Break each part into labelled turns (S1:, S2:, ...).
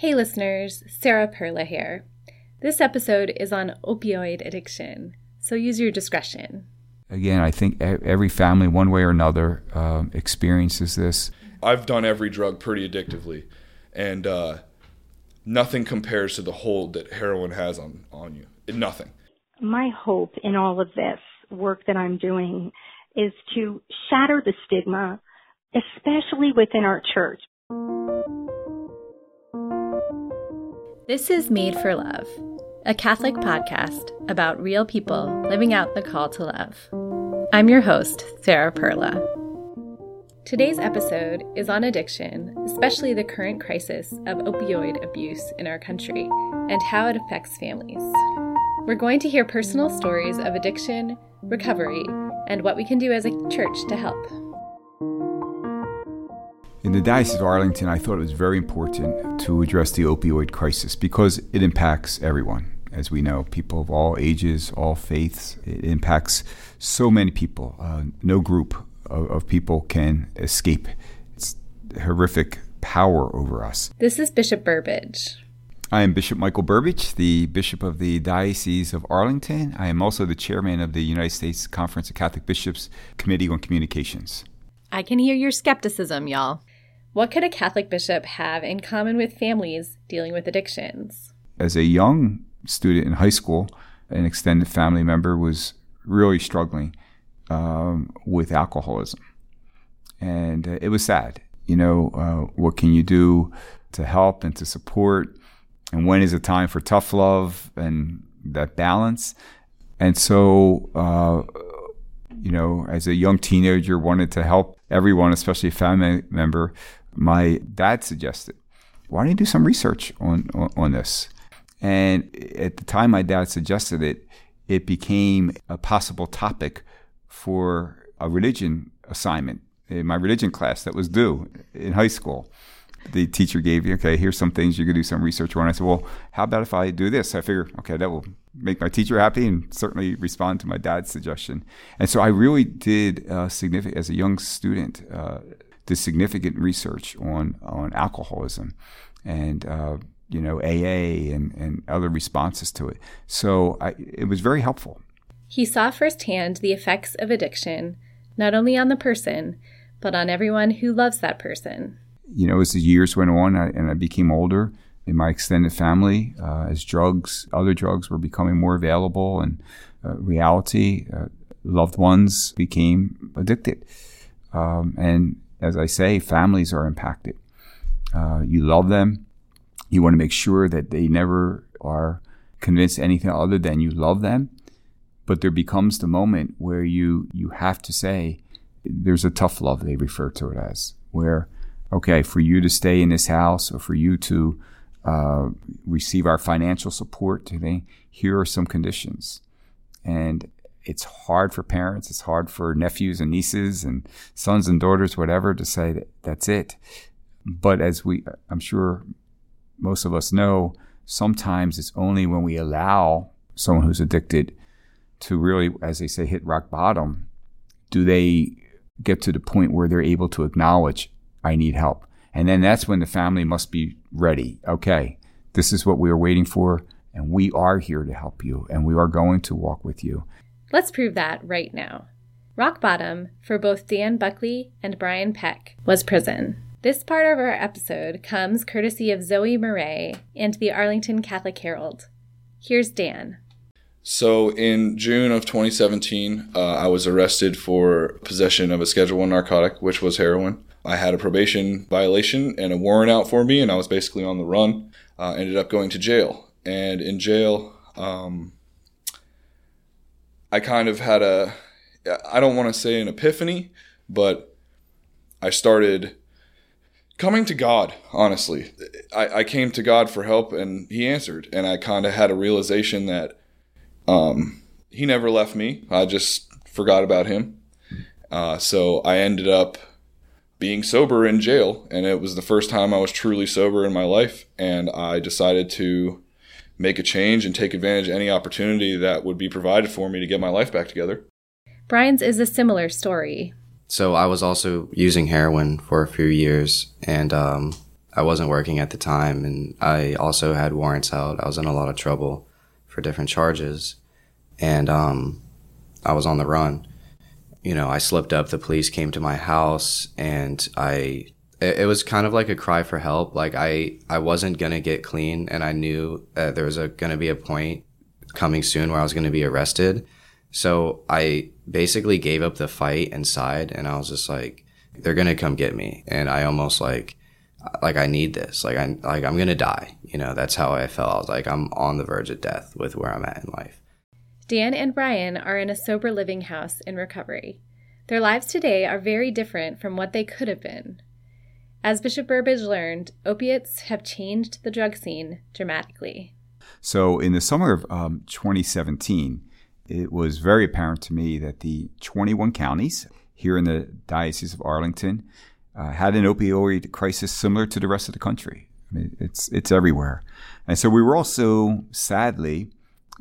S1: Hey listeners, Sarah Perla here. This episode is on opioid addiction, so use your discretion.
S2: Again, I think every family, one way or another, um, experiences this.
S3: I've done every drug pretty addictively, and uh, nothing compares to the hold that heroin has on, on you. Nothing.
S4: My hope in all of this work that I'm doing is to shatter the stigma, especially within our church.
S1: This is Made for Love, a Catholic podcast about real people living out the call to love. I'm your host, Sarah Perla. Today's episode is on addiction, especially the current crisis of opioid abuse in our country and how it affects families. We're going to hear personal stories of addiction, recovery, and what we can do as a church to help.
S2: In the Diocese of Arlington, I thought it was very important to address the opioid crisis because it impacts everyone. As we know, people of all ages, all faiths, it impacts so many people. Uh, no group of, of people can escape its horrific power over us.
S1: This is Bishop Burbidge.
S2: I am Bishop Michael Burbidge, the Bishop of the Diocese of Arlington. I am also the chairman of the United States Conference of Catholic Bishops Committee on Communications.
S1: I can hear your skepticism, y'all. What could a Catholic bishop have in common with families dealing with addictions?
S2: As a young student in high school, an extended family member was really struggling um, with alcoholism. And uh, it was sad. You know, uh, what can you do to help and to support? And when is it time for tough love and that balance? And so, uh, you know, as a young teenager, wanted to help everyone, especially a family member, my dad suggested, why don't you do some research on, on, on this? And at the time my dad suggested it, it became a possible topic for a religion assignment in my religion class that was due in high school. The teacher gave you, okay, here's some things you could do some research on. I said, well, how about if I do this? I figure, okay, that will make my teacher happy and certainly respond to my dad's suggestion. And so I really did uh, significant as a young student. Uh, the significant research on on alcoholism and uh, you know AA and, and other responses to it. So I, it was very helpful.
S1: He saw firsthand the effects of addiction, not only on the person, but on everyone who loves that person.
S2: You know, as the years went on I, and I became older in my extended family, uh, as drugs, other drugs were becoming more available and uh, reality, uh, loved ones became addicted. Um, and as I say, families are impacted. Uh, you love them. You want to make sure that they never are convinced anything other than you love them. But there becomes the moment where you you have to say, there's a tough love they refer to it as, where okay, for you to stay in this house or for you to uh, receive our financial support today, here are some conditions. And it's hard for parents, it's hard for nephews and nieces and sons and daughters, whatever, to say that that's it. But as we, I'm sure most of us know, sometimes it's only when we allow someone who's addicted to really, as they say, hit rock bottom, do they get to the point where they're able to acknowledge, I need help. And then that's when the family must be ready. Okay, this is what we are waiting for, and we are here to help you, and we are going to walk with you.
S1: Let's prove that right now. Rock bottom for both Dan Buckley and Brian Peck was prison. This part of our episode comes courtesy of Zoe Murray and the Arlington Catholic Herald. Here's Dan.
S3: So, in June of 2017, uh, I was arrested for possession of a Schedule 1 narcotic, which was heroin. I had a probation violation and a warrant out for me, and I was basically on the run. Uh, ended up going to jail. And in jail, um, I kind of had a, I don't want to say an epiphany, but I started coming to God, honestly. I, I came to God for help and He answered. And I kind of had a realization that um, He never left me. I just forgot about Him. Uh, so I ended up being sober in jail. And it was the first time I was truly sober in my life. And I decided to make a change and take advantage of any opportunity that would be provided for me to get my life back together.
S1: Brian's is a similar story.
S5: So I was also using heroin for a few years, and um, I wasn't working at the time, and I also had warrants out. I was in a lot of trouble for different charges, and um, I was on the run. You know, I slipped up. The police came to my house, and I. It, it was kind of like a cry for help. Like I, I wasn't gonna get clean, and I knew that there was a, gonna be a point coming soon where I was gonna be arrested. So I basically gave up the fight inside, and I was just like, "They're gonna come get me," and I almost like like I need this. Like I like I'm gonna die. You know, that's how I felt. I was like I'm on the verge of death with where I'm at in life.
S1: Dan and Brian are in a sober living house in recovery. Their lives today are very different from what they could have been. As Bishop Burbidge learned, opiates have changed the drug scene dramatically.
S2: So, in the summer of um, 2017, it was very apparent to me that the 21 counties here in the Diocese of Arlington uh, had an opioid crisis similar to the rest of the country. I mean, it's it's everywhere, and so we were also sadly,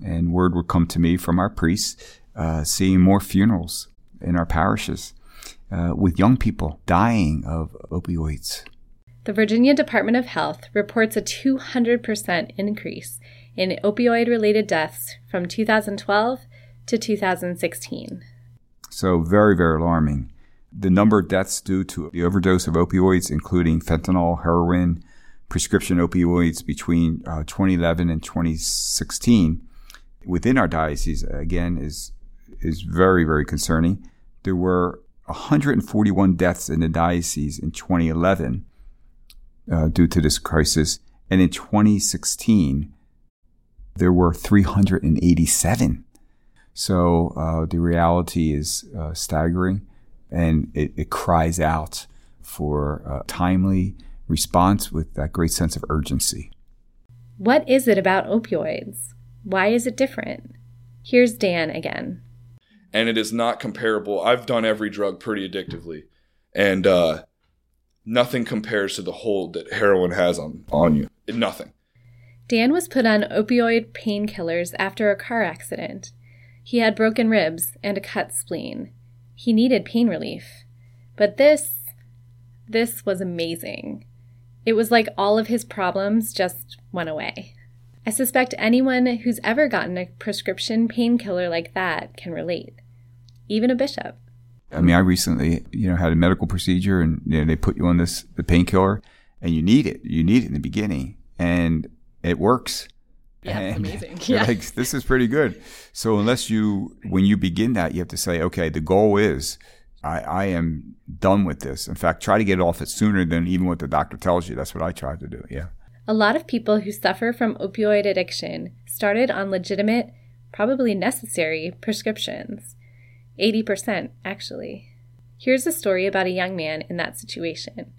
S2: and word would come to me from our priests, uh, seeing more funerals in our parishes uh, with young people dying of opioids.
S1: The Virginia Department of Health reports a 200% increase in opioid related deaths from 2012 to 2016.
S2: So, very, very alarming. The number of deaths due to the overdose of opioids, including fentanyl, heroin, prescription opioids between uh, 2011 and 2016 within our diocese, again, is, is very, very concerning. There were 141 deaths in the diocese in 2011 uh, due to this crisis. And in 2016, there were 387. So uh, the reality is uh, staggering and it, it cries out for a timely response with that great sense of urgency.
S1: What is it about opioids? Why is it different? Here's Dan again.
S3: And it is not comparable. I've done every drug pretty addictively, and uh, nothing compares to the hold that heroin has on, on you. Nothing.
S1: Dan was put on opioid painkillers after a car accident. He had broken ribs and a cut spleen. He needed pain relief. But this, this was amazing. It was like all of his problems just went away. I suspect anyone who's ever gotten a prescription painkiller like that can relate, even a bishop.
S2: I mean, I recently, you know, had a medical procedure, and you know, they put you on this the painkiller, and you need it. You need it in the beginning, and it works.
S1: Yeah, it's amazing. Yeah.
S2: Like, this is pretty good. So unless you, when you begin that, you have to say, okay, the goal is I, I am done with this. In fact, try to get off it sooner than even what the doctor tells you. That's what I try to do. Yeah.
S1: A lot of people who suffer from opioid addiction started on legitimate, probably necessary prescriptions. 80%, actually. Here's a story about a young man in that situation.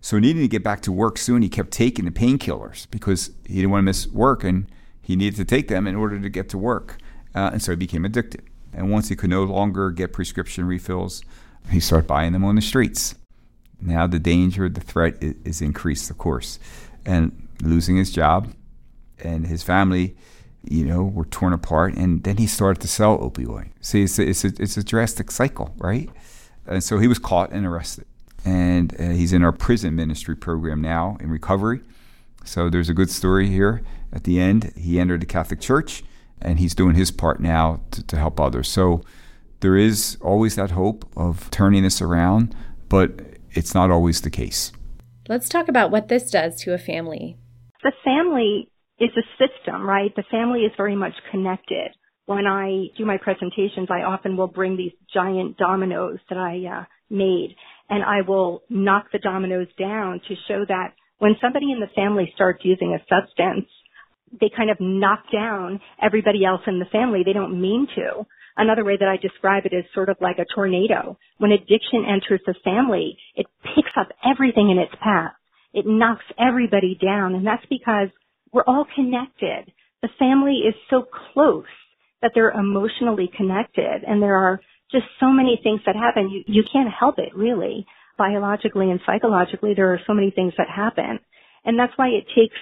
S2: So needing to get back to work soon, he kept taking the painkillers because he didn't want to miss work and he needed to take them in order to get to work. Uh, and so he became addicted. And once he could no longer get prescription refills, he started buying them on the streets. Now the danger, the threat is, is increased, of course. And losing his job and his family, you know, were torn apart. And then he started to sell opioid. See, it's a, it's a, it's a drastic cycle, right? And so he was caught and arrested and uh, he's in our prison ministry program now in recovery. So there's a good story here at the end. He entered the Catholic Church, and he's doing his part now to, to help others. So there is always that hope of turning this around, but it's not always the case.
S1: Let's talk about what this does to a family.
S4: The family is a system, right? The family is very much connected. When I do my presentations, I often will bring these giant dominoes that I uh, made and I will knock the dominoes down to show that when somebody in the family starts using a substance, they kind of knock down everybody else in the family. They don't mean to. Another way that I describe it is sort of like a tornado. When addiction enters the family, it picks up everything in its path. It knocks everybody down, and that's because we're all connected. The family is so close that they're emotionally connected, and there are just so many things that happen. You, you can't help it really. Biologically and psychologically, there are so many things that happen. And that's why it takes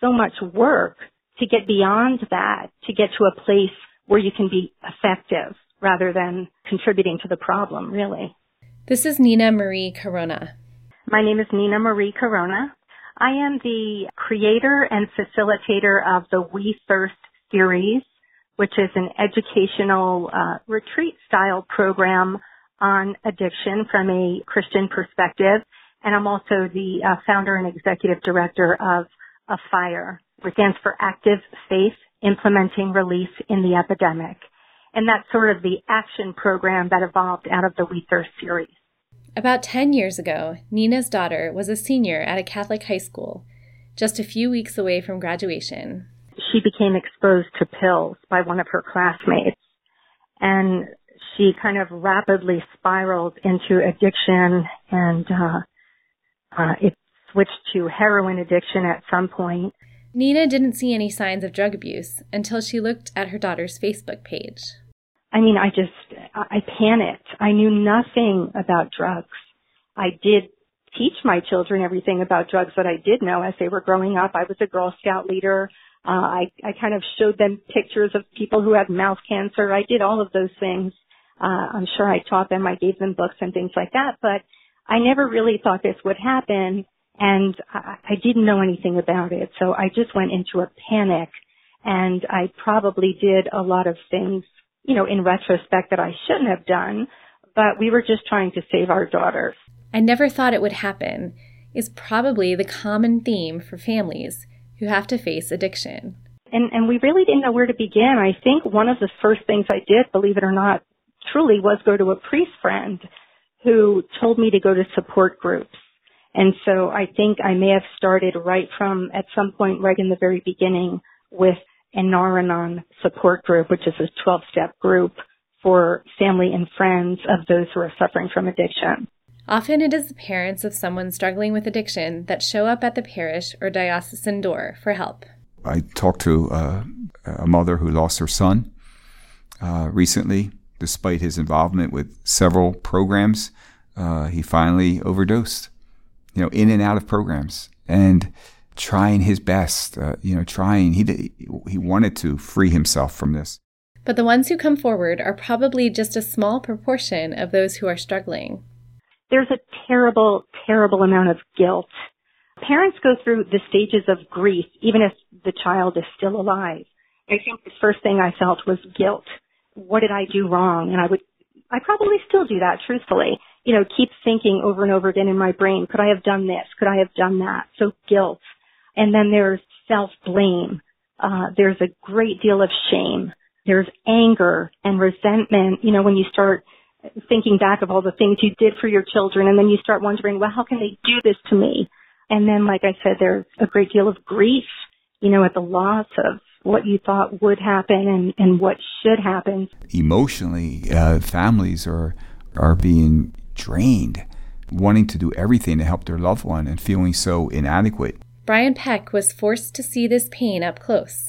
S4: so much work to get beyond that, to get to a place where you can be effective rather than contributing to the problem, really.
S1: This is Nina Marie Corona.
S4: My name is Nina Marie Corona. I am the creator and facilitator of the We Thirst series, which is an educational uh, retreat style program on addiction from a Christian perspective. And I'm also the uh, founder and executive director of A Fire, which stands for Active Faith Implementing Release in the Epidemic. And that's sort of the action program that evolved out of the We Thirst series.
S1: About 10 years ago, Nina's daughter was a senior at a Catholic high school, just a few weeks away from graduation.
S4: She became exposed to pills by one of her classmates. And she kind of rapidly spiraled into addiction and uh, uh, it switched to heroin addiction at some point.
S1: Nina didn't see any signs of drug abuse until she looked at her daughter's Facebook page.
S4: I mean, I just, I panicked. I knew nothing about drugs. I did teach my children everything about drugs that I did know as they were growing up. I was a Girl Scout leader. Uh, I, I kind of showed them pictures of people who had mouth cancer. I did all of those things. Uh, I'm sure I taught them, I gave them books and things like that, but I never really thought this would happen and I, I didn't know anything about it. So I just went into a panic and I probably did a lot of things, you know, in retrospect that I shouldn't have done, but we were just trying to save our daughters.
S1: I never thought it would happen is probably the common theme for families who have to face addiction.
S4: And, and we really didn't know where to begin. I think one of the first things I did, believe it or not, truly was go to a priest friend who told me to go to support groups. And so I think I may have started right from at some point right in the very beginning with an Al-Anon support group, which is a 12 step group for family and friends of those who are suffering from addiction.
S1: Often it is the parents of someone struggling with addiction that show up at the parish or diocesan door for help.
S2: I talked to uh, a mother who lost her son uh, recently despite his involvement with several programs, uh, he finally overdosed, you know, in and out of programs and trying his best, uh, you know, trying, he, he wanted to free himself from this.
S1: But the ones who come forward are probably just a small proportion of those who are struggling.
S4: There's a terrible, terrible amount of guilt. Parents go through the stages of grief, even if the child is still alive. I think the first thing I felt was guilt what did I do wrong? And I would, I probably still do that, truthfully. You know, keep thinking over and over again in my brain, could I have done this? Could I have done that? So guilt. And then there's self-blame. Uh, there's a great deal of shame. There's anger and resentment. You know, when you start thinking back of all the things you did for your children and then you start wondering, well, how can they do this to me? And then, like I said, there's a great deal of grief, you know, at the loss of what you thought would happen and, and what should happen.
S2: Emotionally, uh, families are are being drained, wanting to do everything to help their loved one and feeling so inadequate.
S1: Brian Peck was forced to see this pain up close.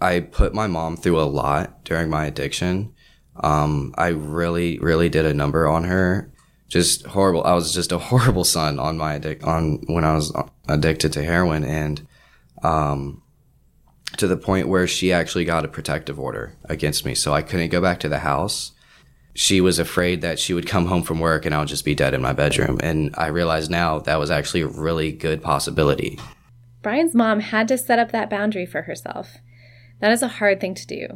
S5: I put my mom through a lot during my addiction. Um, I really, really did a number on her. Just horrible. I was just a horrible son on my addic- on when I was addicted to heroin, and um, to the point where she actually got a protective order against me. So I couldn't go back to the house. She was afraid that she would come home from work and I would just be dead in my bedroom. And I realize now that was actually a really good possibility.
S1: Brian's mom had to set up that boundary for herself. That is a hard thing to do.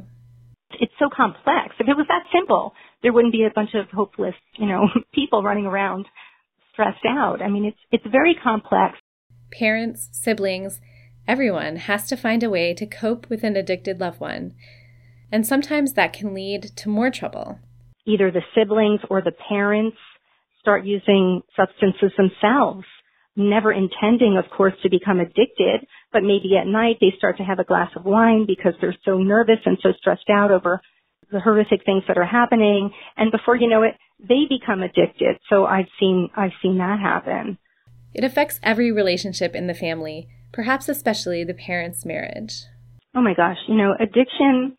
S4: It's so complex. If it was that simple, there wouldn't be a bunch of hopeless, you know, people running around stressed out. I mean, it's it's very complex.
S1: Parents, siblings, Everyone has to find a way to cope with an addicted loved one, and sometimes that can lead to more trouble.
S4: Either the siblings or the parents start using substances themselves, never intending, of course, to become addicted, but maybe at night they start to have a glass of wine because they're so nervous and so stressed out over the horrific things that are happening and before you know it they become addicted so i've seen i've seen that happen
S1: it affects every relationship in the family perhaps especially the parents' marriage?
S4: Oh my gosh, you know, addiction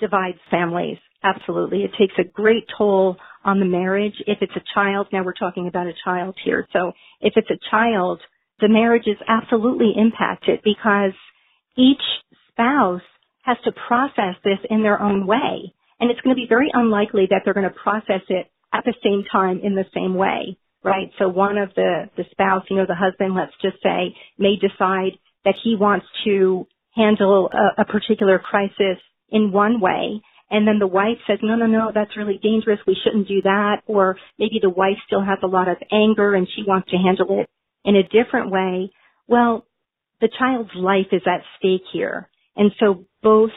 S4: divides families. Absolutely. It takes a great toll on the marriage. If it's a child, now we're talking about a child here. So if it's a child, the marriage is absolutely impacted because each spouse has to process this in their own way. And it's going to be very unlikely that they're going to process it at the same time in the same way. right? So one of the, the spouse, you know, the husband, let's just say, may decide that he wants to handle a, a particular crisis in one way. And then the wife says, no, no, no, that's really dangerous. We shouldn't do that. Or maybe the wife still has a lot of anger and she wants to handle it in a different way. Well, the child's life is at stake here. And so both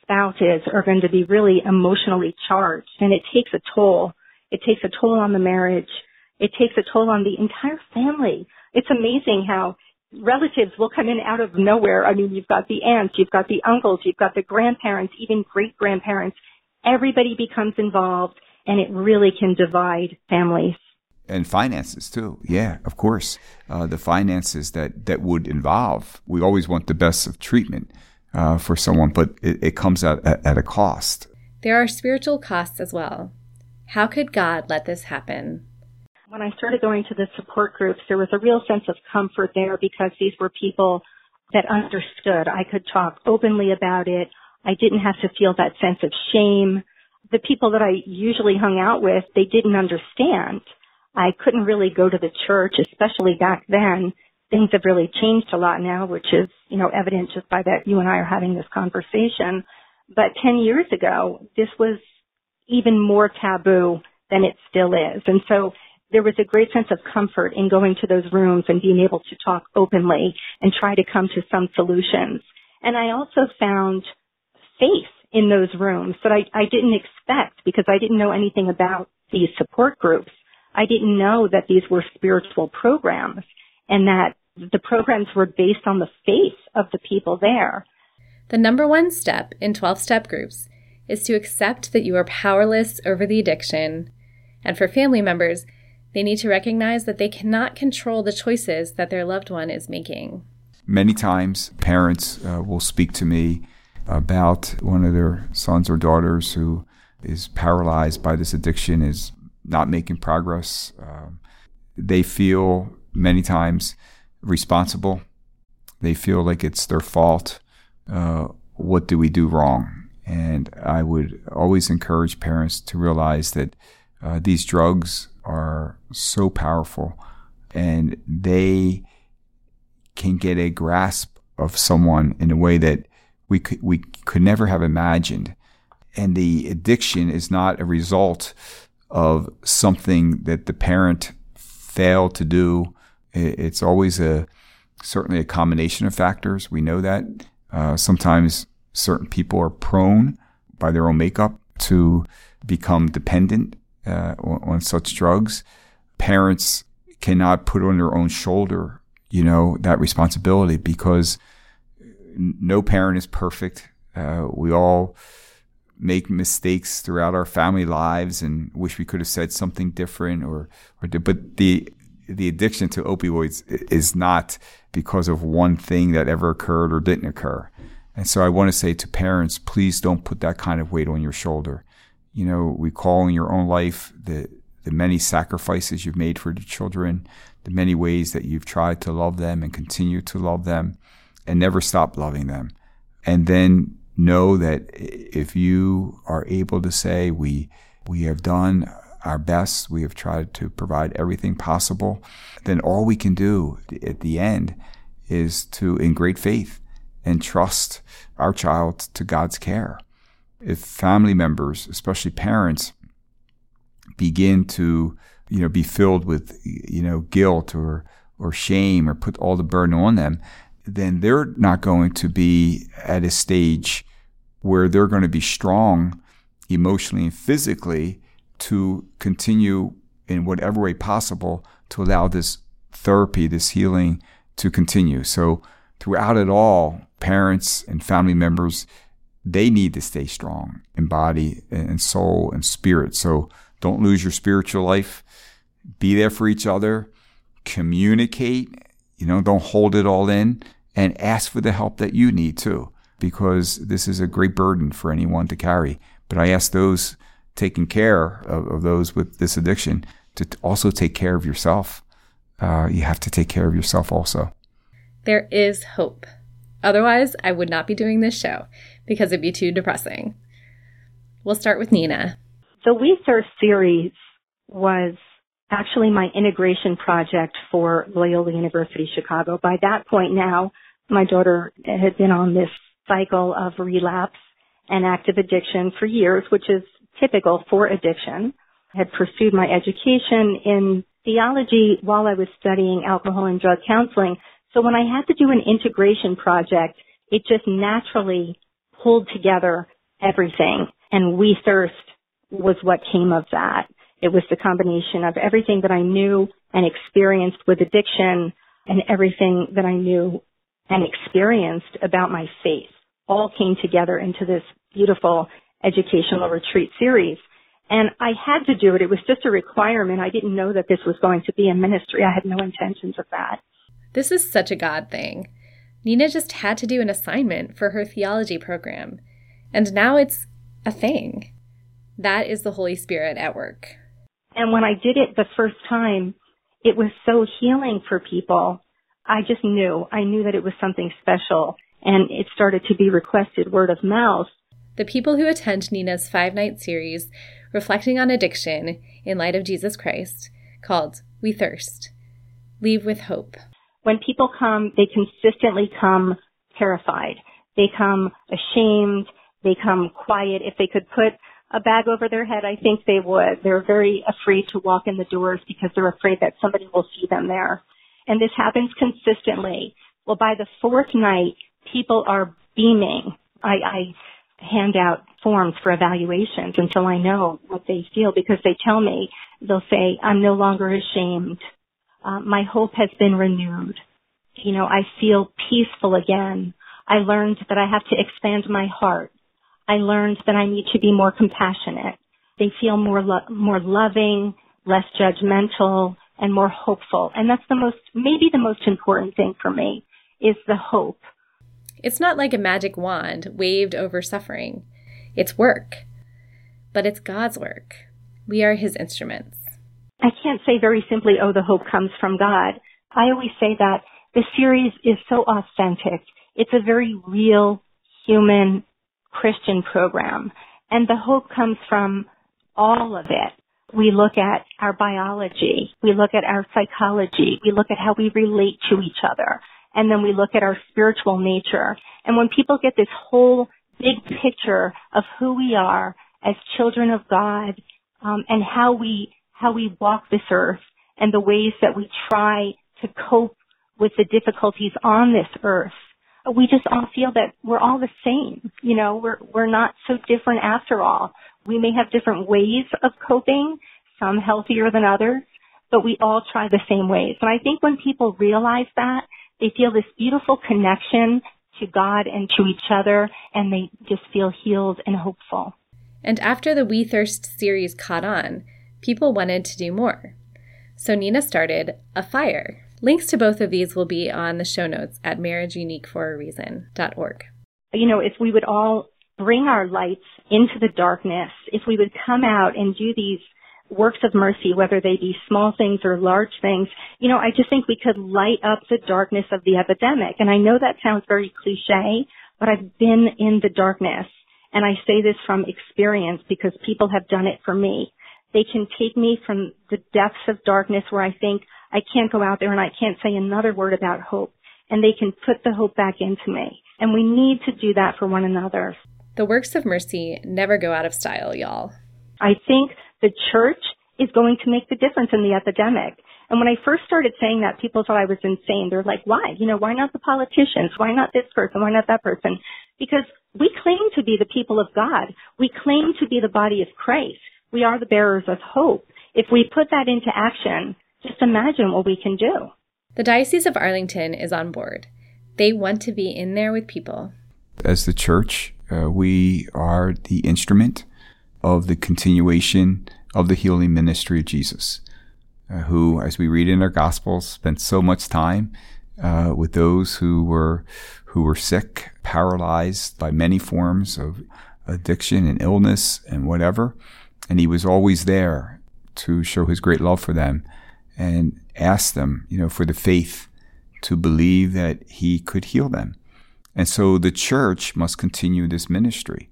S4: spouses are going to be really emotionally charged and it takes a toll. It takes a toll on the marriage. It takes a toll on the entire family. It's amazing how relatives will come in out of nowhere. I mean, you've got the aunts, you've got the uncles, you've got the grandparents, even great grandparents. Everybody becomes involved and it really can divide families.
S2: And finances too. Yeah, of course. Uh, the finances that, that would involve, we always want the best of treatment uh, for someone, but it, it comes at, at, at a cost.
S1: There are spiritual costs as well. How could God let this happen?
S4: When I started going to the support groups, there was a real sense of comfort there because these were people that understood. I could talk openly about it. I didn't have to feel that sense of shame. The people that I usually hung out with, they didn't understand. I couldn't really go to the church, especially back then. Things have really changed a lot now, which is, you know, evident just by that you and I are having this conversation. But 10 years ago, this was even more taboo than it still is. And so there was a great sense of comfort in going to those rooms and being able to talk openly and try to come to some solutions. And I also found faith in those rooms that I, I didn't expect because I didn't know anything about these support groups. I didn't know that these were spiritual programs and that the programs were based on the faith of the people there.
S1: The number one step in 12 step groups is to accept that you are powerless over the addiction. And for family members, they need to recognize that they cannot control the choices that their loved one is making.
S2: Many times, parents uh, will speak to me about one of their sons or daughters who is paralyzed by this addiction, is not making progress. Um, they feel many times responsible. They feel like it's their fault. Uh, what do we do wrong? And I would always encourage parents to realize that uh, these drugs are so powerful and they can get a grasp of someone in a way that we could, we could never have imagined. And the addiction is not a result of something that the parent failed to do. It's always a certainly a combination of factors. We know that uh, sometimes certain people are prone by their own makeup to become dependent uh, on, on such drugs, parents cannot put on their own shoulder, you know, that responsibility because no parent is perfect. Uh, we all make mistakes throughout our family lives and wish we could have said something different or, or but the, the addiction to opioids is not because of one thing that ever occurred or didn't occur. And so I want to say to parents, please don't put that kind of weight on your shoulder you know, recall in your own life the, the many sacrifices you've made for the children, the many ways that you've tried to love them and continue to love them and never stop loving them. And then know that if you are able to say, we, we have done our best, we have tried to provide everything possible, then all we can do at the end is to, in great faith, and trust our child to God's care if family members, especially parents, begin to you know be filled with you know guilt or or shame or put all the burden on them, then they're not going to be at a stage where they're going to be strong emotionally and physically to continue in whatever way possible to allow this therapy, this healing to continue. So throughout it all, parents and family members they need to stay strong in body and soul and spirit. So don't lose your spiritual life. Be there for each other. Communicate. You know, don't hold it all in and ask for the help that you need too, because this is a great burden for anyone to carry. But I ask those taking care of, of those with this addiction to also take care of yourself. Uh, you have to take care of yourself also.
S1: There is hope. Otherwise, I would not be doing this show because it'd be too depressing. We'll start with Nina.
S4: The We Thirst series was actually my integration project for Loyola University Chicago. By that point now, my daughter had been on this cycle of relapse and active addiction for years, which is typical for addiction. I had pursued my education in theology while I was studying alcohol and drug counseling. So when I had to do an integration project, it just naturally pulled together everything. And We Thirst was what came of that. It was the combination of everything that I knew and experienced with addiction and everything that I knew and experienced about my faith all came together into this beautiful educational retreat series. And I had to do it. It was just a requirement. I didn't know that this was going to be a ministry. I had no intentions of that.
S1: This is such a God thing. Nina just had to do an assignment for her theology program. And now it's a thing. That is the Holy Spirit at work.
S4: And when I did it the first time, it was so healing for people. I just knew. I knew that it was something special. And it started to be requested word of mouth.
S1: The people who attend Nina's five night series, reflecting on addiction in light of Jesus Christ, called We Thirst, leave with hope.
S4: When people come, they consistently come terrified. They come ashamed. They come quiet. If they could put a bag over their head, I think they would. They're very afraid to walk in the doors because they're afraid that somebody will see them there. And this happens consistently. Well, by the fourth night, people are beaming. I, I hand out forms for evaluations until I know what they feel because they tell me, they'll say, I'm no longer ashamed. Uh, my hope has been renewed. You know, I feel peaceful again. I learned that I have to expand my heart. I learned that I need to be more compassionate. They feel more lo- more loving, less judgmental, and more hopeful. And that's the most, maybe the most important thing for me is the hope.
S1: It's not like a magic wand waved over suffering. It's work. But it's God's work. We are his instruments.
S4: I can't say very simply, oh, the hope comes from God. I always say that the series is so authentic. It's a very real, human, Christian program. And the hope comes from all of it. We look at our biology. We look at our psychology. We look at how we relate to each other. And then we look at our spiritual nature. And when people get this whole big picture of who we are as children of God, um, and how we, how we walk this earth and the ways that we try to cope with the difficulties on this earth, we just all feel that we're all the same. You know, we're, we're not so different after all. We may have different ways of coping, some healthier than others, but we all try the same ways. And I think when people realize that, they feel this beautiful connection to God and to each other, and they just feel healed and hopeful.
S1: And after the We Thirst series caught on, people wanted to do more. So Nina started a fire Links to both of these will be on the show notes at marriageuniqueforareason.org.
S4: You know, if we would all bring our lights into the darkness, if we would come out and do these works of mercy, whether they be small things or large things, you know, I just think we could light up the darkness of the epidemic. And I know that sounds very cliche, but I've been in the darkness. And I say this from experience because people have done it for me. They can take me from the depths of darkness where I think, I can't go out there and I can't say another word about hope. And they can put the hope back into me. And we need to do that for one another.
S1: The works of mercy never go out of style, y'all.
S4: I think the church is going to make the difference in the epidemic. And when I first started saying that, people thought I was insane. They're like, why? You know, why not the politicians? Why not this person? Why not that person? Because we claim to be the people of God. We claim to be the body of Christ. We are the bearers of hope. If we put that into action, just imagine what we can do.
S1: The Diocese of Arlington is on board. They want to be in there with people.
S2: As the church, uh, we are the instrument of the continuation of the healing ministry of Jesus, uh, who, as we read in our Gospels, spent so much time uh, with those who were who were sick, paralyzed by many forms of addiction and illness and whatever, and he was always there to show his great love for them and ask them, you know, for the faith to believe that he could heal them. And so the church must continue this ministry.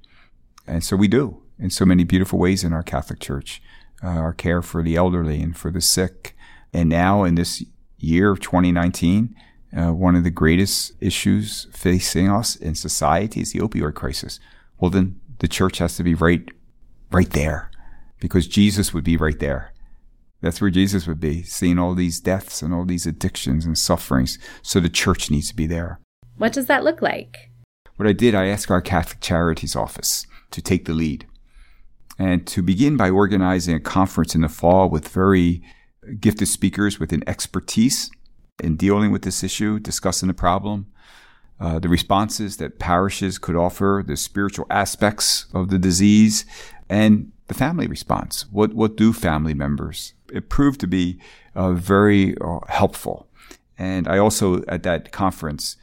S2: And so we do in so many beautiful ways in our Catholic Church. uh, our care for the elderly and for the sick. And now in this year of 2019, uh, one of the greatest issues facing us in society is the opioid crisis. Well, then the church has to be right, right there because Jesus would be right there. That's where Jesus would be, seeing all these deaths and all these addictions and sufferings. So the church needs to be there.
S1: What does that look like?
S2: What I did, I asked our Catholic Charities office to take the lead and to begin by organizing a conference in the fall with very gifted speakers with an expertise in dealing with this issue, discussing the problem, uh, the responses that parishes could offer, the spiritual aspects of the disease, and the family response. What what do family members? It proved to be uh, very uh, helpful. And I also at that conference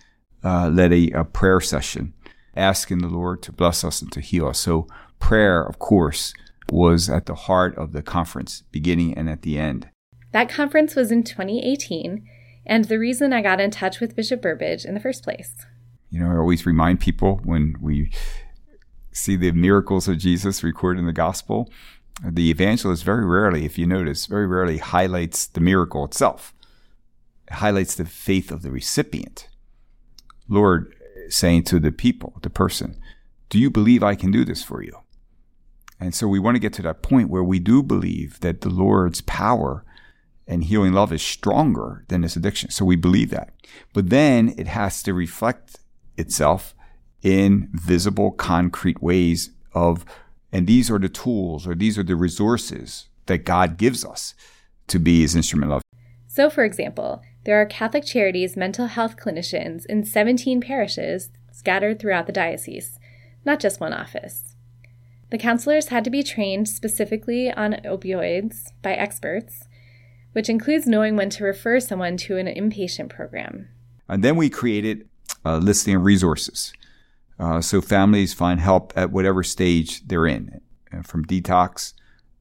S2: uh, led a, a prayer session, asking the Lord to bless us and to heal us. So prayer, of course, was at the heart of the conference, beginning and at the end.
S1: That conference was in 2018 and the reason I got in touch with Bishop Burbidge in the first place.
S2: You know, I always remind people when we see the miracles of Jesus recorded in the gospel, the evangelist very rarely, if you notice, very rarely highlights the miracle itself. It highlights the faith of the recipient. Lord saying to the people, the person, Do you believe I can do this for you? And so we want to get to that point where we do believe that the Lord's power and healing love is stronger than this addiction. So we believe that. But then it has to reflect itself in visible, concrete ways of, and these are the tools or these are the resources that God gives us to be his instrument of.
S1: So, for example, there are Catholic Charities mental health clinicians in 17 parishes scattered throughout the diocese, not just one office. The counselors had to be trained specifically on opioids by experts which includes knowing when to refer someone to an inpatient program.
S2: And then we created a listing of resources. Uh, so families find help at whatever stage they're in, uh, from detox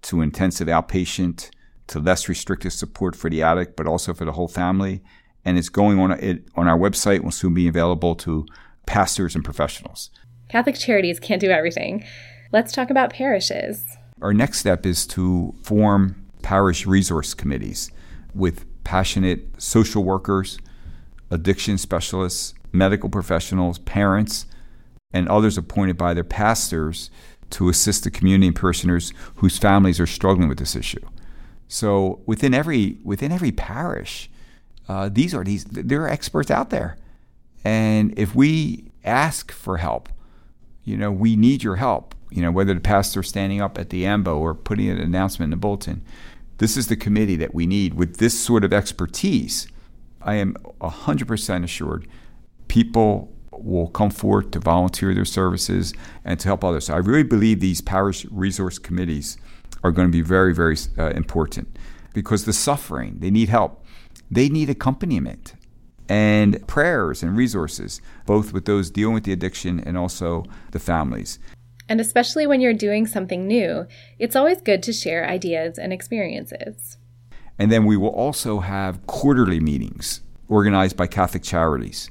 S2: to intensive outpatient to less restrictive support for the addict, but also for the whole family. And it's going on it on our website. Will soon be available to pastors and professionals.
S1: Catholic Charities can't do everything. Let's talk about parishes.
S2: Our next step is to form parish resource committees with passionate social workers, addiction specialists, medical professionals, parents, and others appointed by their pastors to assist the community and parishioners whose families are struggling with this issue. So within every within every parish, uh, these are these there are experts out there, and if we ask for help, you know we need your help. You know whether the pastor standing up at the AMBO or putting an announcement in the bulletin, this is the committee that we need with this sort of expertise. I am 100% assured people will come forward to volunteer their services and to help others. So I really believe these parish resource committees are going to be very, very uh, important because the suffering, they need help. They need accompaniment and prayers and resources, both with those dealing with the addiction and also the families.
S1: And especially when you're doing something new, it's always good to share ideas and experiences.
S2: And then we will also have quarterly meetings organized by Catholic Charities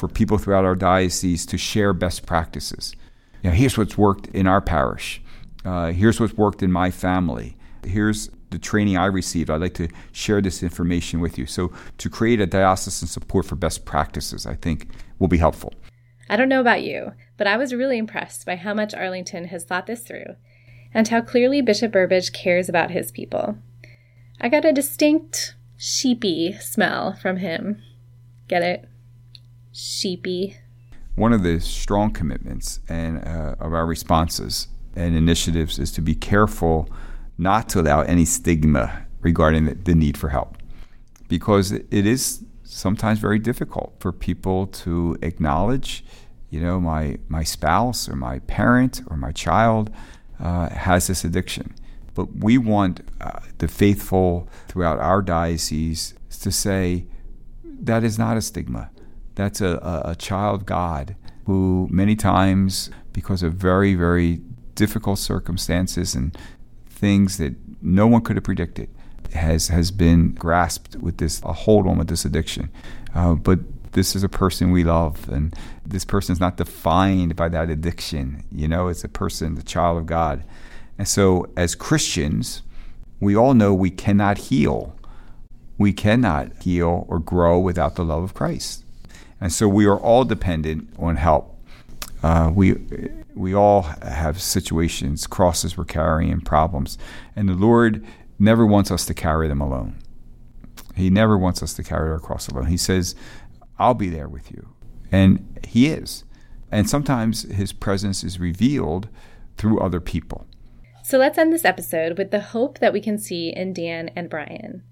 S2: for people throughout our diocese to share best practices. You know, here's what's worked in our parish. Uh, here's what's worked in my family. Here's the training I received. I'd like to share this information with you. So, to create a diocesan support for best practices, I think will be helpful.
S1: I don't know about you, but I was really impressed by how much Arlington has thought this through and how clearly Bishop Burbidge cares about his people. I got a distinct sheepy smell from him. Get it? Sheepy.
S2: One of the strong commitments and uh, of our responses and initiatives is to be careful not to allow any stigma regarding the, need for help because it is sometimes very difficult for people to acknowledge, you know, my my spouse or my parent or my child uh, has this addiction. But we want uh, the faithful throughout our diocese to say that is not a stigma. That's a, a, child God who many times, because of very, very difficult circumstances and things that no one could have predicted, has has been grasped with this a hold on with this addiction. Uh, but this is a person we love, and this person is not defined by that addiction. You know, it's a person, the child of God. And so, as Christians, we all know we cannot heal. We cannot heal or grow without the love of Christ. And so we are all dependent on help. Uh, we we all have situations, crosses we're carrying, problems, and the Lord never wants us to carry them alone. He never wants us to carry our cross alone. He says, "I'll be there with you," and He is. And sometimes His presence is revealed through other people.
S1: So let's end this episode with the hope that we can see in Dan and Brian.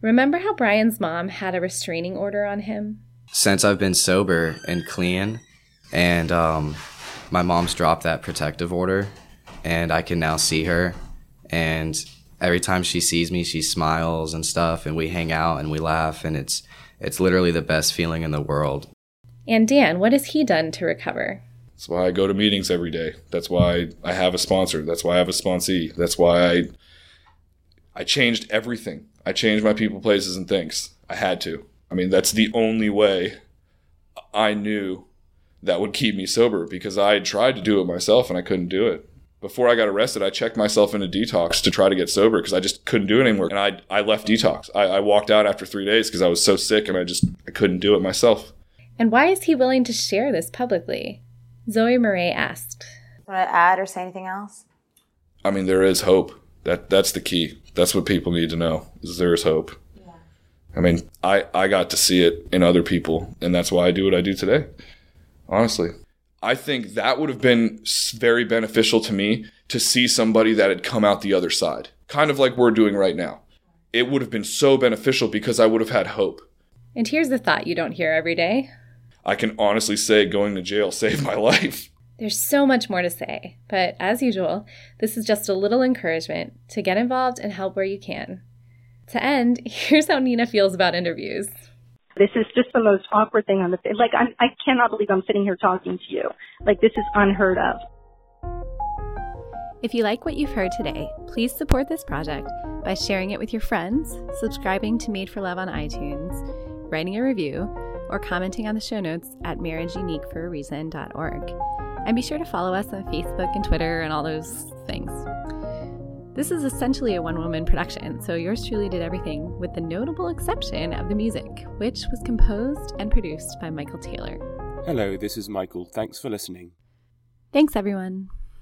S1: Remember how Brian's mom had a restraining order on him?
S5: Since I've been sober and clean, and um, my mom's dropped that protective order, and I can now see her. And every time she sees me, she smiles and stuff, and we hang out and we laugh, and it's it's literally the best feeling in the world.
S1: And Dan, what has he done to recover?
S3: That's why I go to meetings every day. That's why I have a sponsor. That's why I have a sponsee. That's why I I changed everything. I changed my people, places, and things. I had to. I mean, that's the only way I knew that would keep me sober because I tried to do it myself and I couldn't do it. Before I got arrested, I checked myself into detox to try to get sober because I just couldn't do it anymore. And I, I left detox. I, I walked out after three days because I was so sick and I just I couldn't do it myself.
S1: And why is he willing to share this publicly? Zoe Murray asked.
S6: Want to add or say anything else?
S3: I mean, there is hope. That that's the key. That's what people need to know. Is there is hope. I mean, I I got to see it in other people, and that's why I do what I do today honestly. I think that would have been very beneficial to me to see somebody that had come out the other side, kind of like we're doing right now. It would have been so beneficial because I would have had hope.
S1: And here's the thought you don't hear every day.
S3: I can honestly say going to jail saved my life.
S1: There's so much more to say, but as usual, this is just a little encouragement to get involved and help where you can. To end, here's how Nina feels about interviews.
S4: This is just the most awkward thing on the like. I'm, I cannot believe I'm sitting here talking to you. Like this is unheard of.
S1: If you like what you've heard today, please support this project by sharing it with your friends, subscribing to Made for Love on iTunes, writing a review, or commenting on the show notes at marriageuniqueforareason.org. And be sure to follow us on Facebook and Twitter and all those things. This is essentially a one woman production, so yours truly did everything, with the notable exception of the music, which was composed and produced by Michael Taylor.
S7: Hello, this is Michael. Thanks for listening.
S1: Thanks, everyone.